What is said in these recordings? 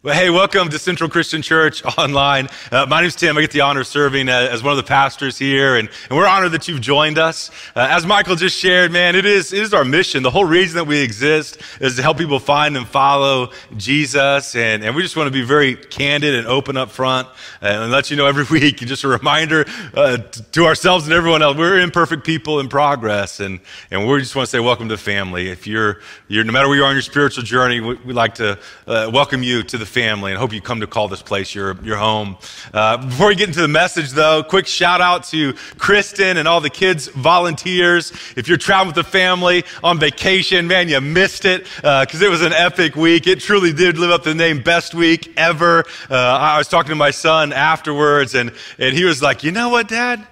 Well, hey, welcome to Central Christian Church Online. Uh, my is Tim. I get the honor of serving uh, as one of the pastors here, and, and we're honored that you've joined us. Uh, as Michael just shared, man, it is, it is our mission. The whole reason that we exist is to help people find and follow Jesus, and, and we just want to be very candid and open up front uh, and let you know every week, just a reminder uh, to ourselves and everyone else, we're imperfect people in progress, and, and we just want to say welcome to the family. If you're, you're no matter where you are on your spiritual journey, we, would like to uh, welcome you to the family and hope you come to call this place your, your home. Uh, before we get into the message, though, quick shout out to Kristen and all the kids volunteers. If you're traveling with the family on vacation, man, you missed it because uh, it was an epic week. It truly did live up to the name best week ever. Uh, I was talking to my son afterwards, and, and he was like, You know what, Dad?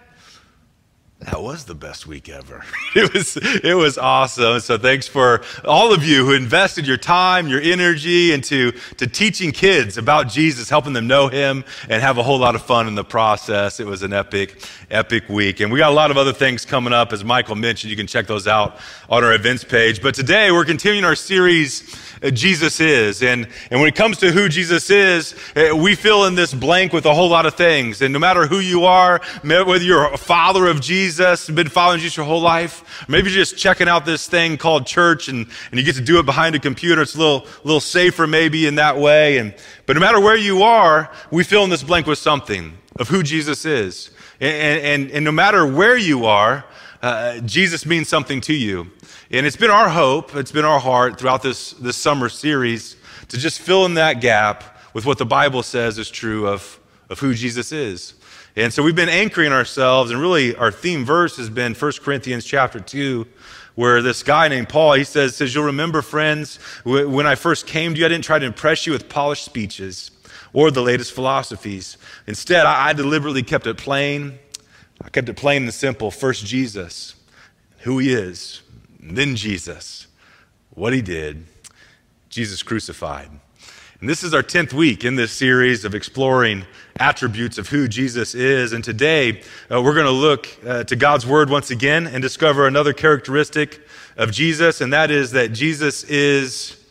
That was the best week ever. It was, it was awesome. So thanks for all of you who invested your time, your energy into to teaching kids about Jesus, helping them know him and have a whole lot of fun in the process. It was an epic, epic week. And we got a lot of other things coming up. As Michael mentioned, you can check those out on our events page. But today we're continuing our series Jesus is. And, and when it comes to who Jesus is, uh, we fill in this blank with a whole lot of things. And no matter who you are, whether you're a follower of Jesus, been following Jesus your whole life, maybe you're just checking out this thing called church and, and you get to do it behind a computer. It's a little, little safer maybe in that way. And, but no matter where you are, we fill in this blank with something of who Jesus is. And, and, and no matter where you are, uh, Jesus means something to you. And it's been our hope, it's been our heart throughout this, this summer series to just fill in that gap with what the Bible says is true of, of who Jesus is. And so we've been anchoring ourselves, and really our theme verse has been 1 Corinthians chapter 2, where this guy named Paul, he says, says You'll remember, friends, when I first came to you, I didn't try to impress you with polished speeches or the latest philosophies. Instead, I, I deliberately kept it plain. I kept it plain and simple. First, Jesus, who he is, then Jesus, what he did, Jesus crucified. And this is our 10th week in this series of exploring attributes of who Jesus is. And today uh, we're going to look uh, to God's word once again and discover another characteristic of Jesus, and that is that Jesus is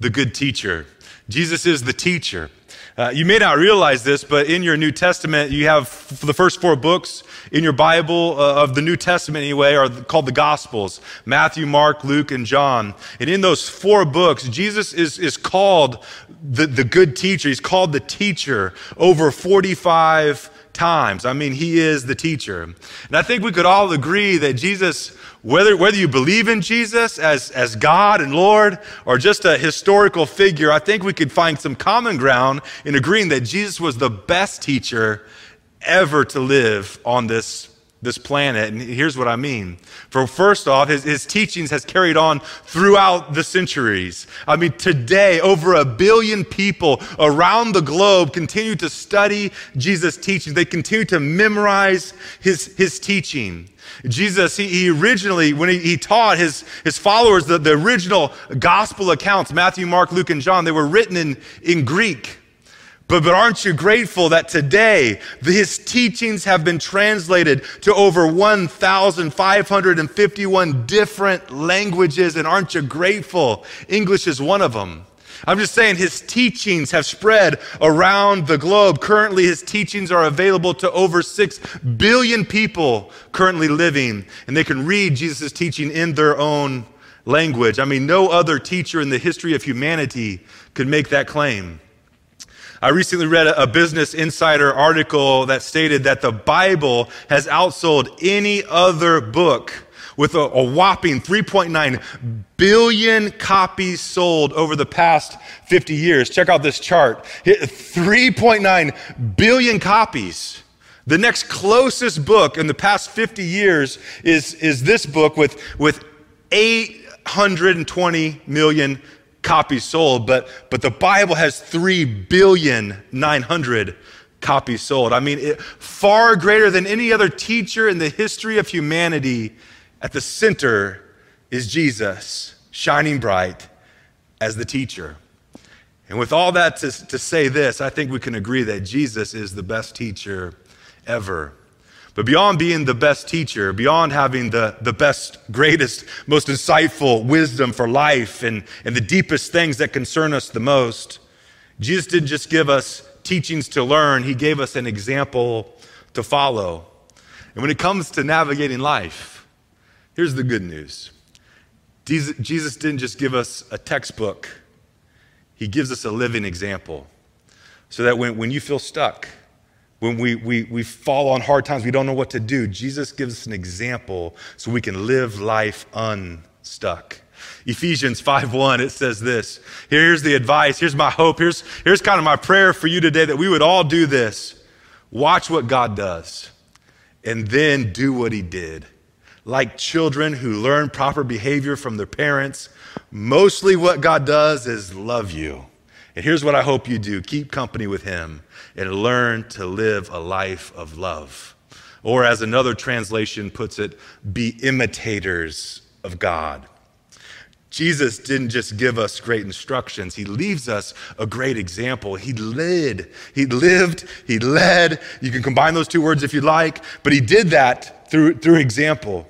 the good teacher. Jesus is the teacher. Uh, you may not realize this, but in your New Testament, you have f- the first four books in your Bible uh, of the New Testament, anyway, are called the Gospels Matthew, Mark, Luke, and John. And in those four books, Jesus is, is called the, the good teacher. He's called the teacher over 45 times. I mean, he is the teacher. And I think we could all agree that Jesus whether, whether you believe in Jesus as, as God and Lord or just a historical figure, I think we could find some common ground in agreeing that Jesus was the best teacher ever to live on this, this planet. And here's what I mean. For first off, his, his teachings has carried on throughout the centuries. I mean, today, over a billion people around the globe continue to study Jesus' teachings. They continue to memorize his, his teaching. Jesus, he, he originally, when he, he, taught his, his followers the, the original gospel accounts, Matthew, Mark, Luke, and John, they were written in, in Greek. But, but aren't you grateful that today his teachings have been translated to over 1,551 different languages? And aren't you grateful? English is one of them. I'm just saying his teachings have spread around the globe. Currently, his teachings are available to over 6 billion people currently living, and they can read Jesus' teaching in their own language. I mean, no other teacher in the history of humanity could make that claim. I recently read a Business Insider article that stated that the Bible has outsold any other book with a, a whopping 3.9 billion copies sold over the past 50 years. Check out this chart 3.9 billion copies. The next closest book in the past 50 years is, is this book with, with 820 million copies sold, but, but the Bible has 3 billion 900 copies sold. I mean, it, far greater than any other teacher in the history of humanity at the center is Jesus, shining bright as the teacher. And with all that to, to say this, I think we can agree that Jesus is the best teacher ever. But beyond being the best teacher, beyond having the, the best, greatest, most insightful wisdom for life and, and the deepest things that concern us the most, Jesus didn't just give us teachings to learn, he gave us an example to follow. And when it comes to navigating life, here's the good news Jesus didn't just give us a textbook, he gives us a living example. So that when, when you feel stuck, when we, we, we fall on hard times, we don't know what to do, Jesus gives us an example so we can live life unstuck. Ephesians 5:1 it says this. Here's the advice, here's my hope, here's here's kind of my prayer for you today that we would all do this. Watch what God does and then do what he did. Like children who learn proper behavior from their parents, mostly what God does is love you. And here's what I hope you do keep company with him and learn to live a life of love. Or, as another translation puts it, be imitators of God. Jesus didn't just give us great instructions, he leaves us a great example. He led, he lived, he led. You can combine those two words if you like, but he did that through, through example.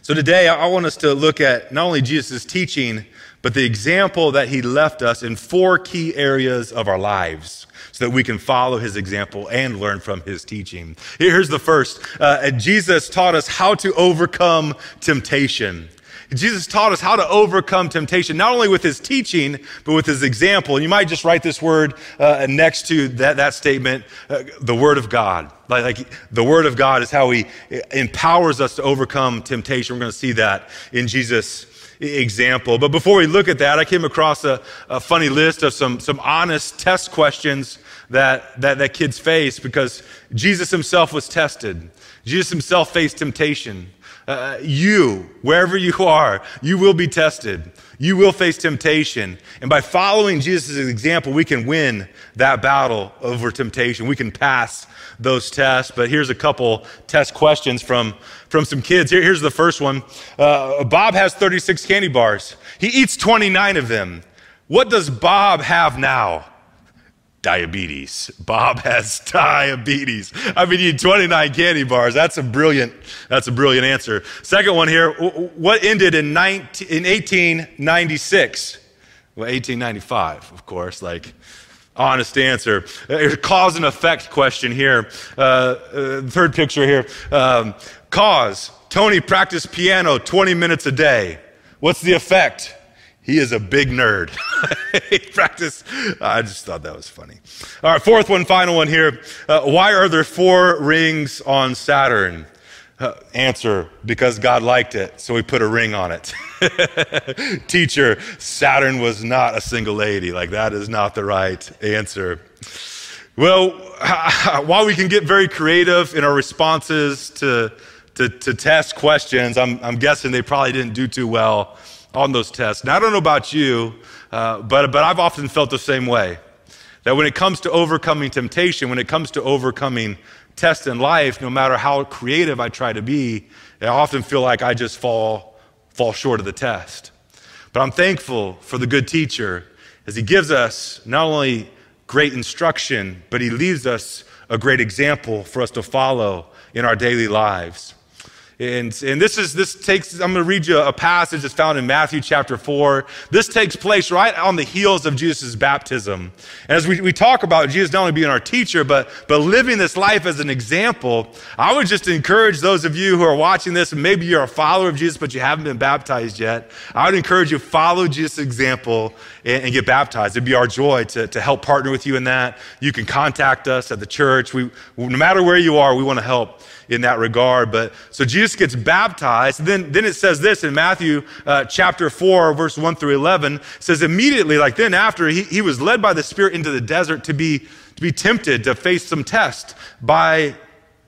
So today I want us to look at not only Jesus' teaching, but the example that he left us in four key areas of our lives so that we can follow his example and learn from his teaching. Here's the first uh, Jesus taught us how to overcome temptation. Jesus taught us how to overcome temptation, not only with his teaching, but with his example. And you might just write this word uh, next to that, that statement, uh, the word of God. Like, like, the word of God is how he empowers us to overcome temptation. We're going to see that in Jesus' example. But before we look at that, I came across a, a funny list of some, some honest test questions that, that, that kids face because Jesus himself was tested. Jesus himself faced temptation. Uh, you, wherever you are, you will be tested. You will face temptation. And by following Jesus' example, we can win that battle over temptation. We can pass those tests. But here's a couple test questions from, from some kids. Here, here's the first one uh, Bob has 36 candy bars, he eats 29 of them. What does Bob have now? Diabetes. Bob has diabetes. I mean, you 29 candy bars. That's a brilliant, that's a brilliant answer. Second one here. What ended in, 19, in 1896? Well, 1895, of course, like honest answer. Uh, cause and effect question here. Uh, uh, third picture here. Um, cause. Tony practiced piano 20 minutes a day. What's the effect? He is a big nerd. practice. I just thought that was funny. All right, fourth one, final one here. Uh, why are there four rings on Saturn? Uh, answer because God liked it, so he put a ring on it. Teacher, Saturn was not a single lady. Like, that is not the right answer. Well, while we can get very creative in our responses to, to, to test questions, I'm, I'm guessing they probably didn't do too well on those tests. Now, I don't know about you, uh, but, but I've often felt the same way. That when it comes to overcoming temptation, when it comes to overcoming tests in life, no matter how creative I try to be, I often feel like I just fall, fall short of the test. But I'm thankful for the good teacher as he gives us not only great instruction, but he leaves us a great example for us to follow in our daily lives. And, and this is this takes i'm going to read you a passage that's found in matthew chapter 4 this takes place right on the heels of jesus' baptism. And as we, we talk about jesus not only being our teacher but but living this life as an example i would just encourage those of you who are watching this and maybe you're a follower of jesus but you haven't been baptized yet i would encourage you follow jesus' example and, get baptized it'd be our joy to, to help partner with you in that you can contact us at the church we no matter where you are we want to help in that regard. But so Jesus gets baptized. Then, then it says this in Matthew uh, chapter 4, verse 1 through 11. says immediately, like then after, he, he was led by the Spirit into the desert to be, to be tempted to face some test by,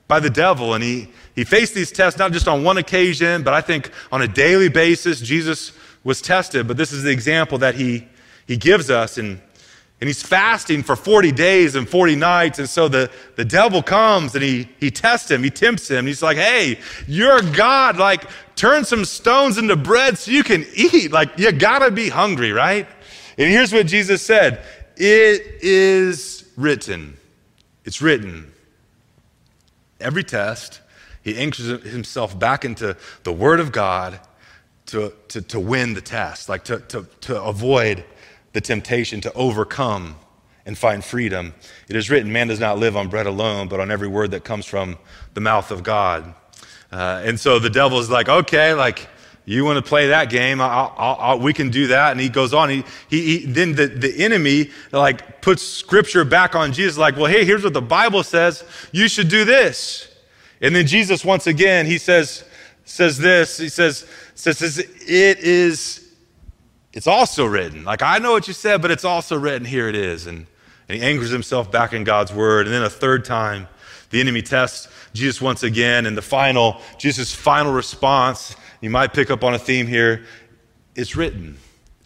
by the devil. And he, he faced these tests not just on one occasion, but I think on a daily basis, Jesus was tested. But this is the example that he, he gives us. And and he's fasting for 40 days and 40 nights. And so the, the devil comes and he, he tests him, he tempts him. He's like, hey, you're God. Like, turn some stones into bread so you can eat. Like, you gotta be hungry, right? And here's what Jesus said It is written. It's written. Every test, he anchors himself back into the Word of God to, to, to win the test, like to, to, to avoid the temptation to overcome and find freedom. It is written, Man does not live on bread alone, but on every word that comes from the mouth of God. Uh, and so the devil's like, Okay, like, you want to play that game? I'll, I'll, I'll, we can do that. And he goes on. He, he, he, then the, the enemy like puts scripture back on Jesus, like, well, hey, here's what the Bible says. You should do this. And then Jesus, once again, he says, says this. He says, says, it is, it's also written. Like, I know what you said, but it's also written. Here it is. And, and he angers himself back in God's word. And then a third time, the enemy tests Jesus once again. And the final, Jesus' final response you might pick up on a theme here. It's written.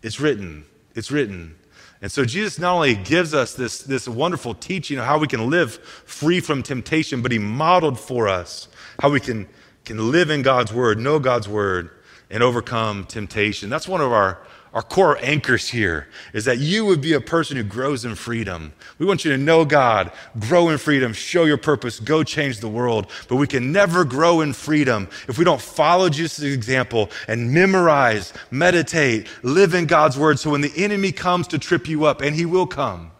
It's written. It's written. And so Jesus not only gives us this, this wonderful teaching of how we can live free from temptation, but he modeled for us how we can, can live in God's word, know God's word, and overcome temptation. That's one of our our core anchors here is that you would be a person who grows in freedom. We want you to know God, grow in freedom, show your purpose, go change the world. But we can never grow in freedom if we don't follow Jesus' example and memorize, meditate, live in God's word. So when the enemy comes to trip you up, and he will come,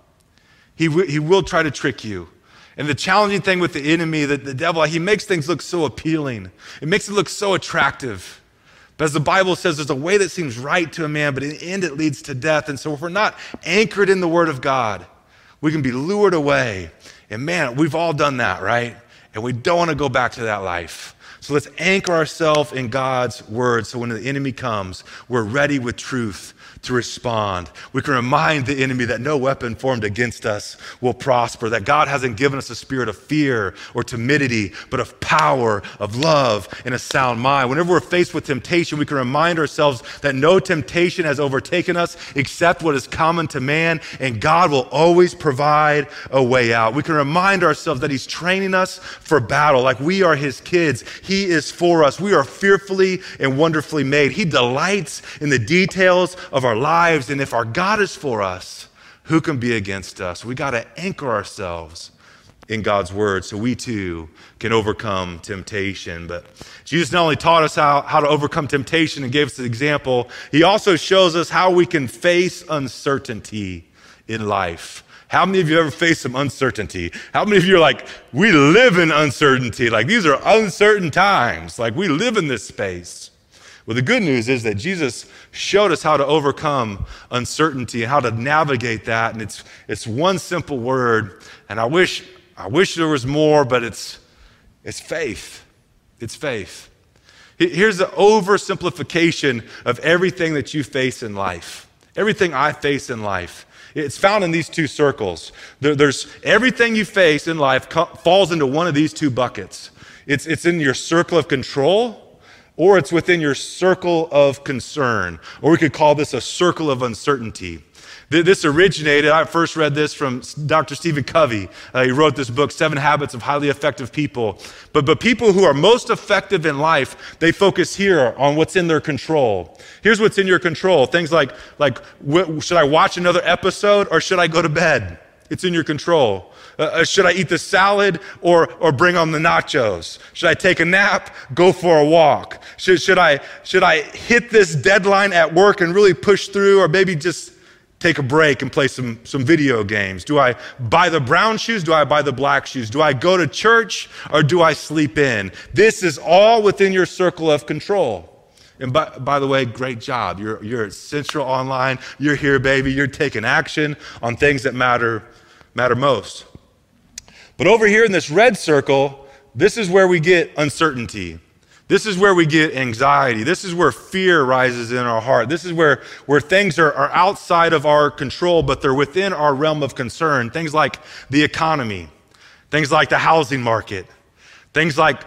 he, w- he will try to trick you. And the challenging thing with the enemy, that the devil, he makes things look so appealing. It makes it look so attractive. But as the Bible says, there's a way that seems right to a man, but in the end it leads to death. And so if we're not anchored in the Word of God, we can be lured away. And man, we've all done that, right? And we don't want to go back to that life. So let's anchor ourselves in God's Word so when the enemy comes, we're ready with truth to respond. We can remind the enemy that no weapon formed against us will prosper, that God hasn't given us a spirit of fear or timidity, but of power, of love, and a sound mind. Whenever we're faced with temptation, we can remind ourselves that no temptation has overtaken us except what is common to man, and God will always provide a way out. We can remind ourselves that He's training us for battle, like we are His kids. He is for us. We are fearfully and wonderfully made. He delights in the details of our lives. And if our God is for us, who can be against us? We got to anchor ourselves in God's word so we too can overcome temptation. But Jesus not only taught us how, how to overcome temptation and gave us an example, he also shows us how we can face uncertainty in life. How many of you ever faced some uncertainty? How many of you are like, we live in uncertainty? Like, these are uncertain times. Like, we live in this space. Well, the good news is that Jesus showed us how to overcome uncertainty and how to navigate that. And it's, it's one simple word. And I wish, I wish there was more, but it's, it's faith. It's faith. Here's the oversimplification of everything that you face in life, everything I face in life. It's found in these two circles. There, there's everything you face in life co- falls into one of these two buckets. It's, it's in your circle of control or it's within your circle of concern, or we could call this a circle of uncertainty. This originated, I first read this from Dr. Stephen Covey. Uh, he wrote this book, Seven Habits of Highly Effective People. But, but people who are most effective in life, they focus here on what's in their control. Here's what's in your control things like, like should I watch another episode or should I go to bed? It's in your control. Uh, uh, should I eat the salad or, or bring on the nachos? Should I take a nap? Go for a walk? Should, should, I, should I hit this deadline at work and really push through or maybe just take a break and play some, some video games? Do I buy the brown shoes? Do I buy the black shoes? Do I go to church or do I sleep in? This is all within your circle of control. And by, by the way, great job. You're, you're at Central Online. You're here, baby. You're taking action on things that matter, matter most. But over here in this red circle, this is where we get uncertainty. This is where we get anxiety. This is where fear rises in our heart. This is where, where things are, are outside of our control, but they're within our realm of concern. Things like the economy, things like the housing market, things like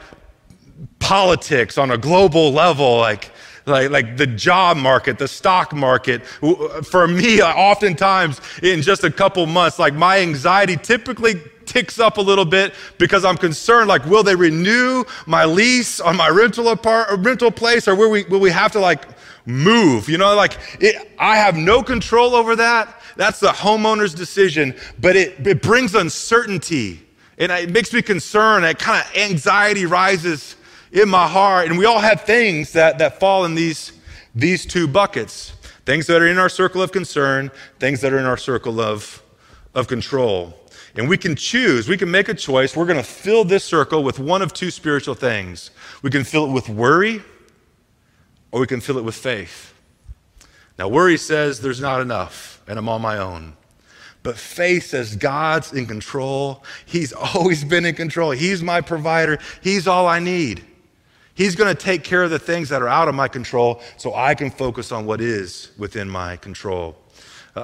politics on a global level, like, like, like the job market, the stock market. For me, oftentimes in just a couple months, like my anxiety typically ticks up a little bit because I'm concerned, like, will they renew my lease on my rental apart, rental place, or will we, will we have to like move? You know, like it, I have no control over that. That's the homeowner's decision, but it, it brings uncertainty and it makes me concerned. And kind of anxiety rises in my heart. And we all have things that, that fall in these, these two buckets. things that are in our circle of concern, things that are in our circle of, of control. And we can choose, we can make a choice. We're going to fill this circle with one of two spiritual things. We can fill it with worry, or we can fill it with faith. Now, worry says there's not enough, and I'm on my own. But faith says God's in control. He's always been in control. He's my provider. He's all I need. He's going to take care of the things that are out of my control so I can focus on what is within my control.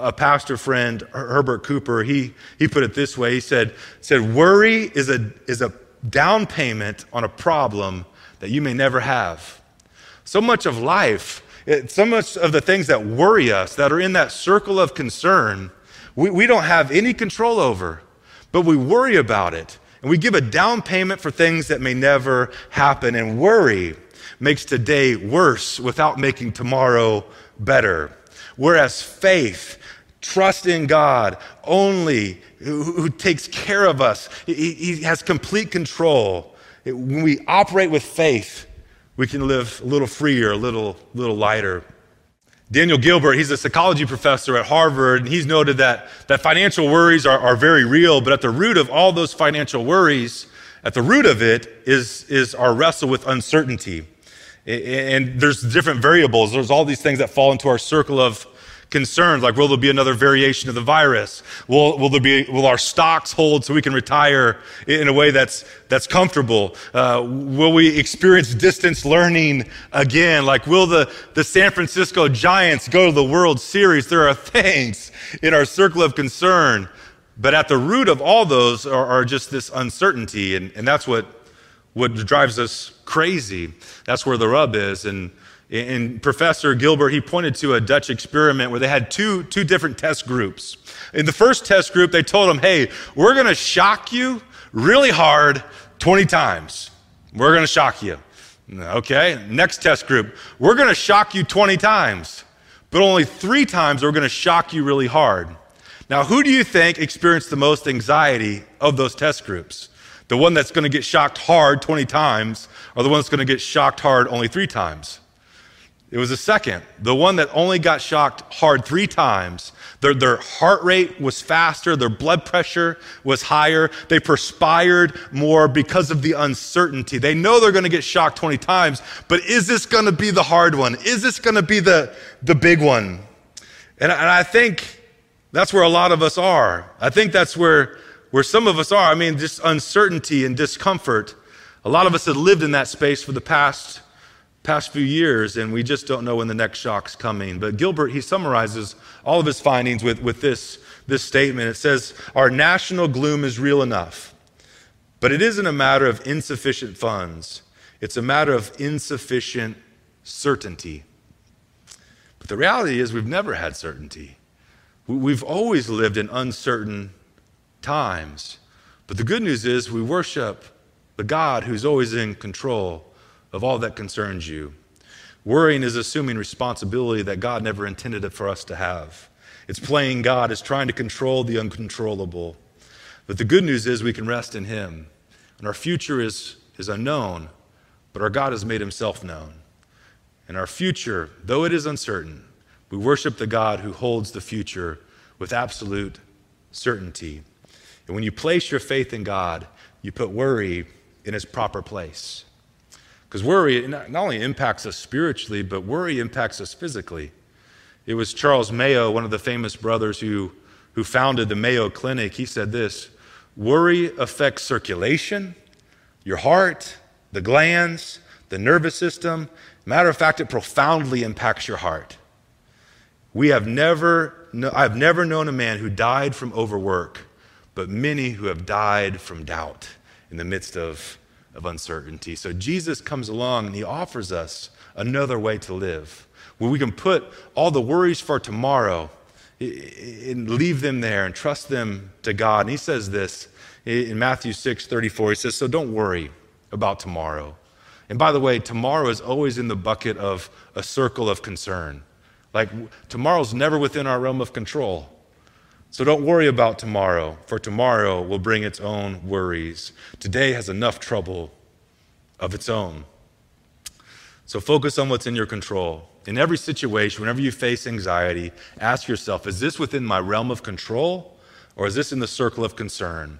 A pastor friend, Herbert Cooper, he, he put it this way. He said, said worry is a, is a down payment on a problem that you may never have. So much of life, it, so much of the things that worry us, that are in that circle of concern, we, we don't have any control over, but we worry about it. And we give a down payment for things that may never happen. And worry makes today worse without making tomorrow better. Whereas faith, trust in God only, who, who takes care of us, he, he has complete control. It, when we operate with faith, we can live a little freer, a little, little lighter. Daniel Gilbert, he's a psychology professor at Harvard, and he's noted that, that financial worries are, are very real, but at the root of all those financial worries, at the root of it is, is our wrestle with uncertainty. And there's different variables. There's all these things that fall into our circle of concerns like will there be another variation of the virus? Will, will there be will our stocks hold so we can retire in a way that's that's comfortable? Uh, will we experience distance learning again? Like will the, the san francisco giants go to the world series? There are things in our circle of concern. But at the root of all those are, are just this uncertainty and, and that's what what drives us crazy that's where the rub is and and Professor Gilbert, he pointed to a Dutch experiment where they had two, two different test groups. In the first test group, they told them, hey, we're going to shock you really hard 20 times. We're going to shock you. Okay, next test group, we're going to shock you 20 times, but only three times we're going to shock you really hard. Now, who do you think experienced the most anxiety of those test groups? The one that's going to get shocked hard 20 times, or the one that's going to get shocked hard only three times? It was the second, the one that only got shocked hard three times. Their, their heart rate was faster, their blood pressure was higher, they perspired more because of the uncertainty. They know they're going to get shocked 20 times, but is this going to be the hard one? Is this going to be the, the big one? And, and I think that's where a lot of us are. I think that's where, where some of us are. I mean, just uncertainty and discomfort. A lot of us have lived in that space for the past past few years, and we just don't know when the next shock's coming. But Gilbert, he summarizes all of his findings with, with this, this statement. It says, Our national gloom is real enough, but it isn't a matter of insufficient funds, it's a matter of insufficient certainty. But the reality is, we've never had certainty. We've always lived in uncertain times. But the good news is, we worship the God who's always in control of all that concerns you. Worrying is assuming responsibility that God never intended it for us to have. It's playing God, it's trying to control the uncontrollable. But the good news is we can rest in Him. And our future is, is unknown, but our God has made Himself known. And our future, though it is uncertain, we worship the God who holds the future with absolute certainty. And when you place your faith in God, you put worry in its proper place. Because worry not only impacts us spiritually, but worry impacts us physically. It was Charles Mayo, one of the famous brothers who, who founded the Mayo Clinic. He said this Worry affects circulation, your heart, the glands, the nervous system. Matter of fact, it profoundly impacts your heart. We have never, I've never known a man who died from overwork, but many who have died from doubt in the midst of of uncertainty. So Jesus comes along and he offers us another way to live where we can put all the worries for tomorrow and leave them there and trust them to God. And he says this in Matthew 6 34. He says, So don't worry about tomorrow. And by the way, tomorrow is always in the bucket of a circle of concern. Like tomorrow's never within our realm of control. So don't worry about tomorrow, for tomorrow will bring its own worries. Today has enough trouble of its own. So focus on what's in your control. In every situation, whenever you face anxiety, ask yourself is this within my realm of control or is this in the circle of concern?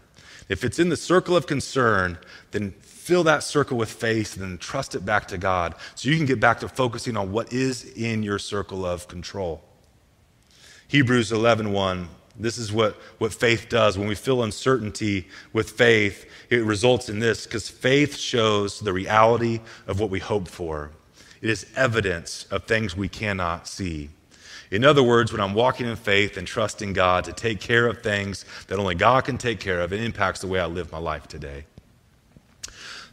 If it's in the circle of concern, then fill that circle with faith and then trust it back to God so you can get back to focusing on what is in your circle of control. Hebrews 11:1 1, this is what, what faith does. When we feel uncertainty with faith, it results in this because faith shows the reality of what we hope for. It is evidence of things we cannot see. In other words, when I'm walking in faith and trusting God to take care of things that only God can take care of, it impacts the way I live my life today.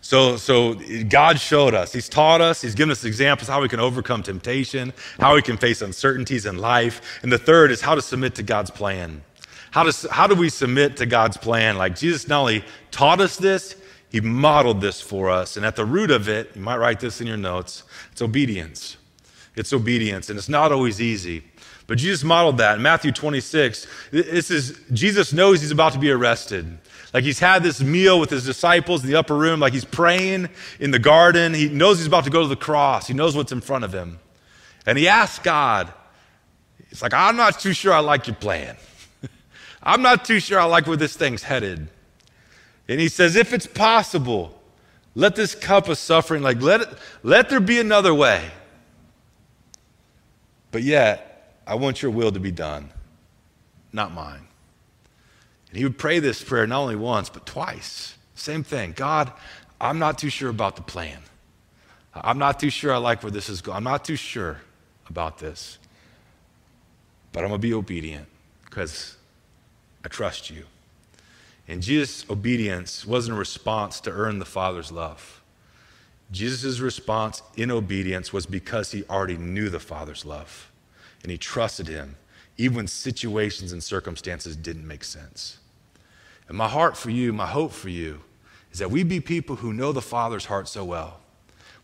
So, so God showed us. He's taught us. He's given us examples how we can overcome temptation, how we can face uncertainties in life. And the third is how to submit to God's plan. How, to, how do we submit to God's plan? Like Jesus not only taught us this, he modeled this for us. And at the root of it, you might write this in your notes, it's obedience. It's obedience. And it's not always easy. But Jesus modeled that. In Matthew 26, this is Jesus knows he's about to be arrested. Like he's had this meal with his disciples in the upper room, like he's praying in the garden. He knows he's about to go to the cross. He knows what's in front of him. And he asks God, He's like, I'm not too sure I like your plan. I'm not too sure I like where this thing's headed. And he says, if it's possible, let this cup of suffering, like let it, let there be another way. But yet, I want your will to be done, not mine. And he would pray this prayer not only once, but twice. Same thing. God, I'm not too sure about the plan. I'm not too sure I like where this is going. I'm not too sure about this. But I'm going to be obedient because I trust you. And Jesus' obedience wasn't a response to earn the Father's love. Jesus' response in obedience was because he already knew the Father's love and he trusted him, even when situations and circumstances didn't make sense. And my heart for you, my hope for you, is that we be people who know the Father's heart so well.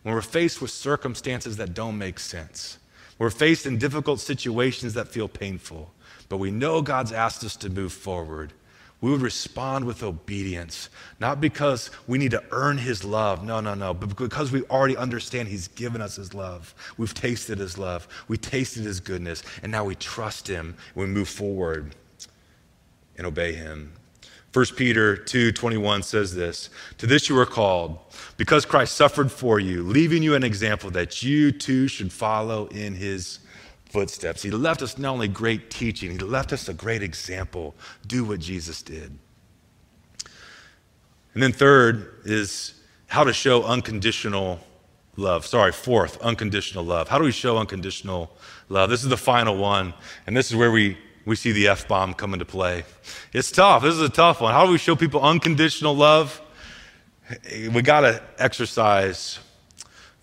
When we're faced with circumstances that don't make sense, we're faced in difficult situations that feel painful, but we know God's asked us to move forward we would respond with obedience, not because we need to earn his love. No, no, no, but because we already understand he's given us his love. We've tasted his love, we tasted his goodness, and now we trust him. We move forward and obey him. 1 Peter 2:21 says this, "To this you are called, because Christ suffered for you, leaving you an example that you too should follow in his footsteps. He left us not only great teaching, he left us a great example. Do what Jesus did. And then, third is how to show unconditional love. Sorry, fourth, unconditional love. How do we show unconditional love? This is the final one, and this is where we, we see the F bomb come into play. It's tough. This is a tough one. How do we show people unconditional love? We got to exercise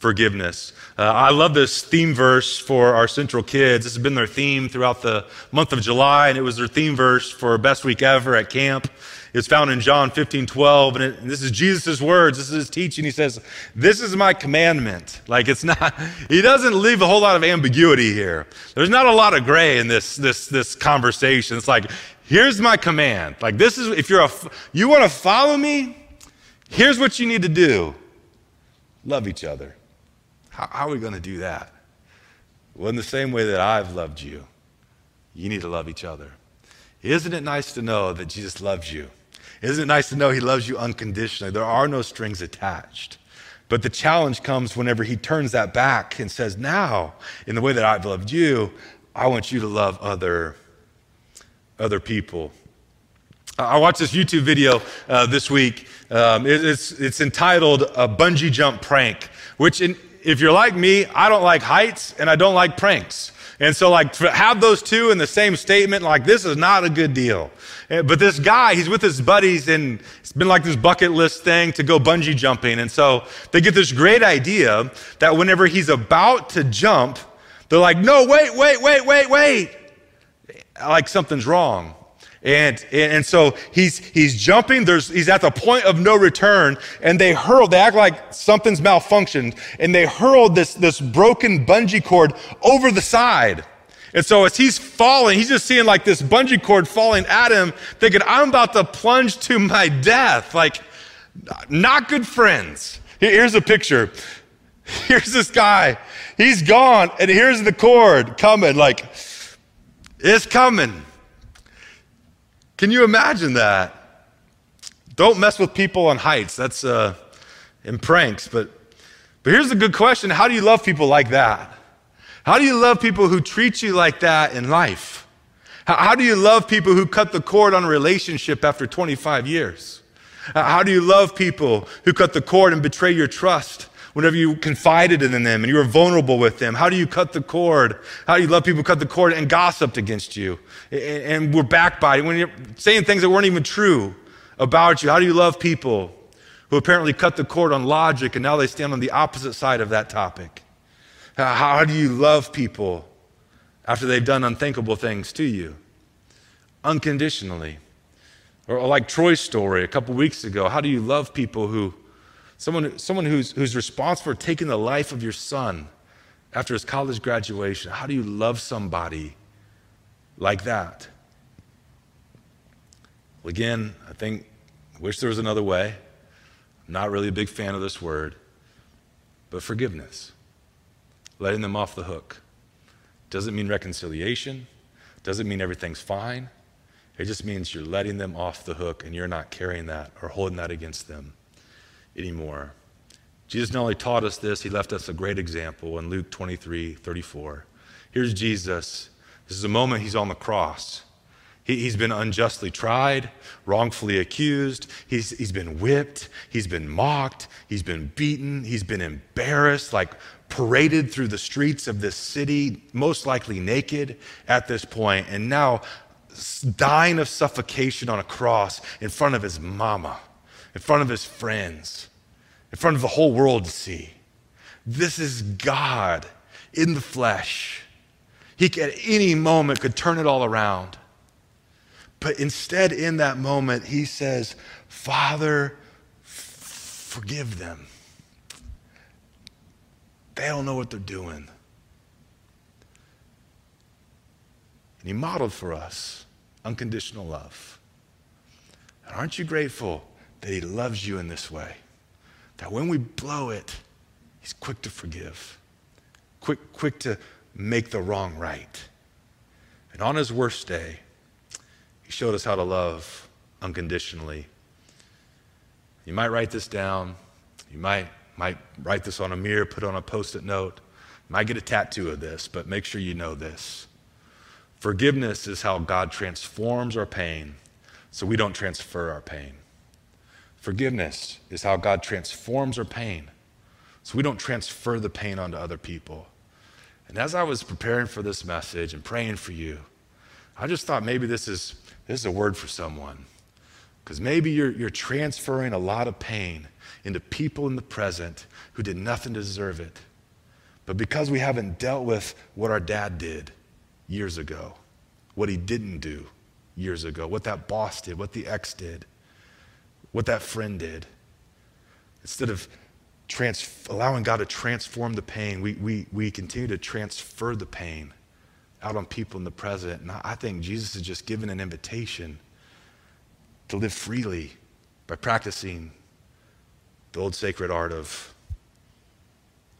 forgiveness. Uh, I love this theme verse for our Central kids. This has been their theme throughout the month of July, and it was their theme verse for Best Week Ever at camp. It's found in John 15, 12, and, it, and this is Jesus' words. This is his teaching. He says, This is my commandment. Like it's not, he doesn't leave a whole lot of ambiguity here. There's not a lot of gray in this, this, this conversation. It's like, here's my command. Like this is, if you're a, you want to follow me, here's what you need to do. Love each other. How, how are we going to do that? Well, in the same way that I've loved you, you need to love each other. Isn't it nice to know that Jesus loves you? Isn't it nice to know he loves you unconditionally? There are no strings attached. But the challenge comes whenever he turns that back and says, Now, in the way that I've loved you, I want you to love other, other people. I watched this YouTube video uh, this week. Um, it, it's, it's entitled A Bungee Jump Prank, which in, if you're like me, I don't like heights and I don't like pranks. And so, like, have those two in the same statement, like, this is not a good deal. Eh, but this guy, he's with his buddies, and it's been like this bucket list thing to go bungee jumping. And so they get this great idea that whenever he's about to jump, they're like, no, wait, wait, wait, wait, wait. Like something's wrong. And, and so he's, he's jumping, there's, he's at the point of no return, and they hurl, they act like something's malfunctioned, and they hurl this, this broken bungee cord over the side. And so as he's falling, he's just seeing like this bungee cord falling at him, thinking, I'm about to plunge to my death. Like, not good friends. Here's a picture. Here's this guy. He's gone, and here's the cord coming. Like, it's coming. Can you imagine that? Don't mess with people on heights. That's uh, in pranks. But, but here's a good question How do you love people like that? How do you love people who treat you like that in life? How, how do you love people who cut the cord on a relationship after 25 years? How do you love people who cut the cord and betray your trust whenever you confided in them and you were vulnerable with them? How do you cut the cord? How do you love people cut the cord and gossiped against you and were backbiting when you're saying things that weren't even true about you? How do you love people who apparently cut the cord on logic and now they stand on the opposite side of that topic? How do you love people after they've done unthinkable things to you? Unconditionally. Or like Troy's story a couple weeks ago, how do you love people who, someone, someone who's, who's responsible for taking the life of your son after his college graduation? How do you love somebody like that? Well, again, I think, I wish there was another way. I'm not really a big fan of this word, but forgiveness letting them off the hook. Doesn't mean reconciliation, doesn't mean everything's fine. It just means you're letting them off the hook and you're not carrying that or holding that against them anymore. Jesus not only taught us this, he left us a great example in Luke 23 34. Here's Jesus. This is a moment he's on the cross. He, has been unjustly tried, wrongfully accused. He's, he's been whipped. He's been mocked. He's been beaten. He's been embarrassed, like paraded through the streets of this city, most likely naked at this point, and now dying of suffocation on a cross in front of his mama, in front of his friends, in front of the whole world to see. This is God in the flesh. He at any moment could turn it all around. But instead, in that moment, he says, Father, forgive them. They don't know what they're doing. And he modeled for us unconditional love. And aren't you grateful that he loves you in this way? That when we blow it, he's quick to forgive, quick, quick to make the wrong right. And on his worst day, he showed us how to love unconditionally. You might write this down. You might might write this on a mirror, put on a post it note. You Might get a tattoo of this, but make sure you know this. Forgiveness is how God transforms our pain so we don't transfer our pain. Forgiveness is how God transforms our pain so we don't transfer the pain onto other people. And as I was preparing for this message and praying for you, I just thought maybe this is, this is a word for someone. Because maybe you're, you're transferring a lot of pain into people in the present who did nothing to deserve it. But because we haven't dealt with what our dad did years ago, what he didn't do years ago, what that boss did, what the ex did, what that friend did, instead of trans- allowing God to transform the pain, we, we, we continue to transfer the pain out on people in the present. And I think Jesus is just given an invitation to live freely by practicing the old sacred art of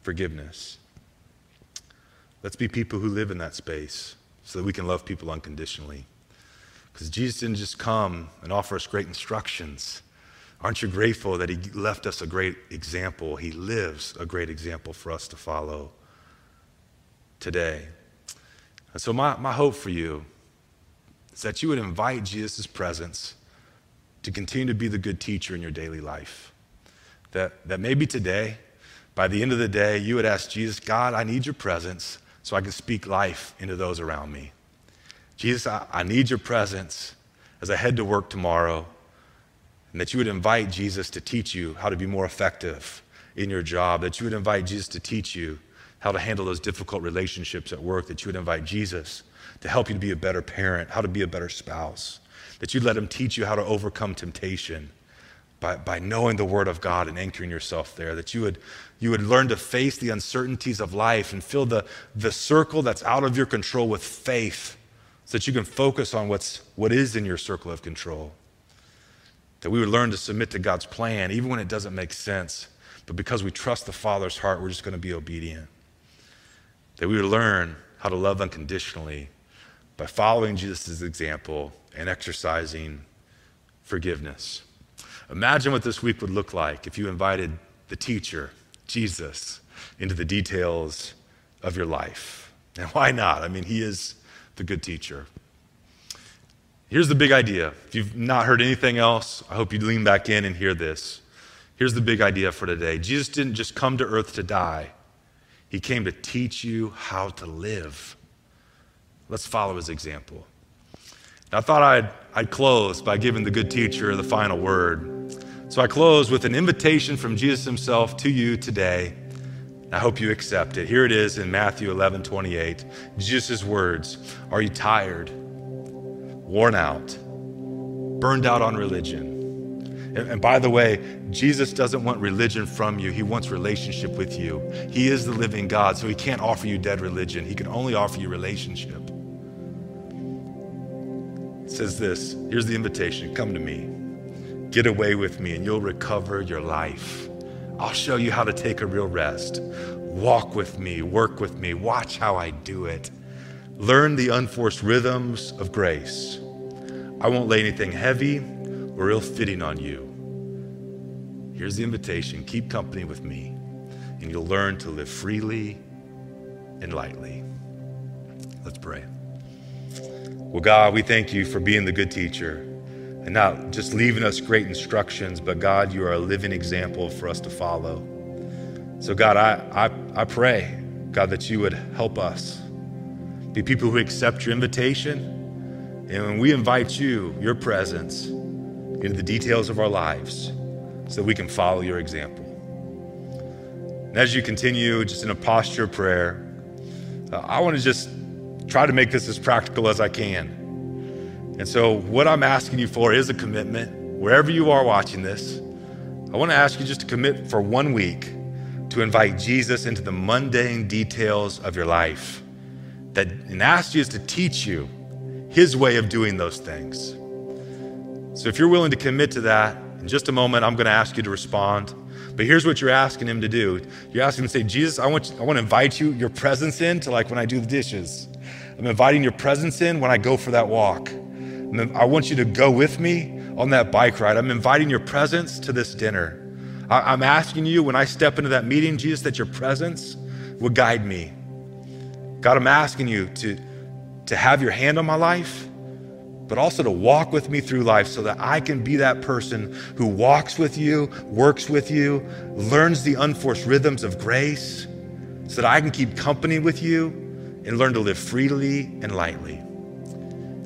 forgiveness. Let's be people who live in that space so that we can love people unconditionally. Because Jesus didn't just come and offer us great instructions. Aren't you grateful that He left us a great example? He lives a great example for us to follow today. And so, my, my hope for you is that you would invite Jesus' presence to continue to be the good teacher in your daily life that, that maybe today, by the end of the day, you would ask Jesus, God, I need your presence so I can speak life into those around me. Jesus, I, I need your presence as I head to work tomorrow, and that you would invite Jesus to teach you how to be more effective in your job, that you would invite Jesus to teach you how to handle those difficult relationships at work, that you would invite Jesus to help you to be a better parent, how to be a better spouse, that you'd let him teach you how to overcome temptation by, by knowing the Word of God and anchoring yourself there, that you would, you would learn to face the uncertainties of life and fill the, the circle that's out of your control with faith so that you can focus on what's, what is in your circle of control. That we would learn to submit to God's plan even when it doesn't make sense But because we trust the Father's heart, we're just going to be obedient. That we would learn how to love unconditionally by following Jesus' example and exercising forgiveness. Imagine what this week would look like if you invited the teacher, Jesus, into the details of your life. And why not? I mean, he is the good teacher. Here's the big idea. If you've not heard anything else, I hope you lean back in and hear this. Here's the big idea for today Jesus didn't just come to earth to die, He came to teach you how to live. Let's follow His example. I thought I'd, I'd close by giving the good teacher the final word. So I close with an invitation from Jesus Himself to you today. I hope you accept it. Here it is in Matthew 11 28. Jesus' words Are you tired? Worn out, burned out on religion. And, by the way, Jesus doesn't want religion from you, He wants relationship with you. He is the living God, so He can't offer you dead religion, He can only offer you relationship. It says this here's the invitation come to me, get away with me, and you'll recover your life. I'll show you how to take a real rest. Walk with me, work with me, watch how I do it. Learn the unforced rhythms of grace. I won't lay anything heavy or ill fitting on you. Here's the invitation keep company with me, and you'll learn to live freely and lightly. Let's pray. Well, God, we thank you for being the good teacher and not just leaving us great instructions, but God, you are a living example for us to follow. So, God, I, I, I pray, God, that you would help us be people who accept your invitation. And we invite you, your presence, into the details of our lives so that we can follow your example. And as you continue just in a posture of prayer, uh, I want to just try to make this as practical as I can. And so, what I'm asking you for is a commitment. Wherever you are watching this, I want to ask you just to commit for one week to invite Jesus into the mundane details of your life that and ask Jesus to teach you his way of doing those things. So if you're willing to commit to that, in just a moment, I'm going to ask you to respond. But here's what you're asking him to do. You're asking him to say, Jesus, I want, you, I want to invite you, your presence in to like when I do the dishes. I'm inviting your presence in when I go for that walk. I want you to go with me on that bike ride. I'm inviting your presence to this dinner. I'm asking you when I step into that meeting, Jesus, that your presence would guide me. God, I'm asking you to, to have your hand on my life, but also to walk with me through life so that I can be that person who walks with you, works with you, learns the unforced rhythms of grace, so that I can keep company with you and learn to live freely and lightly.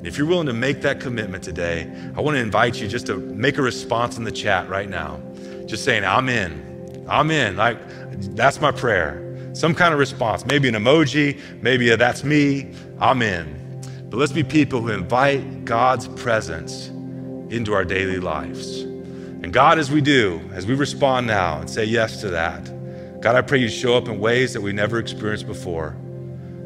If you're willing to make that commitment today, I want to invite you just to make a response in the chat right now. Just saying, I'm in. I'm in. Like, that's my prayer some kind of response, maybe an emoji, maybe a that's me, I'm. But let's be people who invite God's presence into our daily lives. And God, as we do, as we respond now and say yes to that, God, I pray you show up in ways that we never experienced before.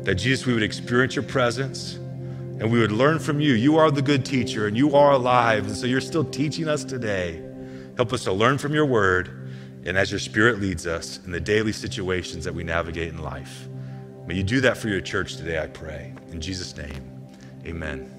That Jesus, we would experience your presence and we would learn from you. You are the good teacher and you are alive. And so you're still teaching us today. Help us to learn from your word and as your Spirit leads us in the daily situations that we navigate in life. May you do that for your church today, I pray. In Jesus' name, amen.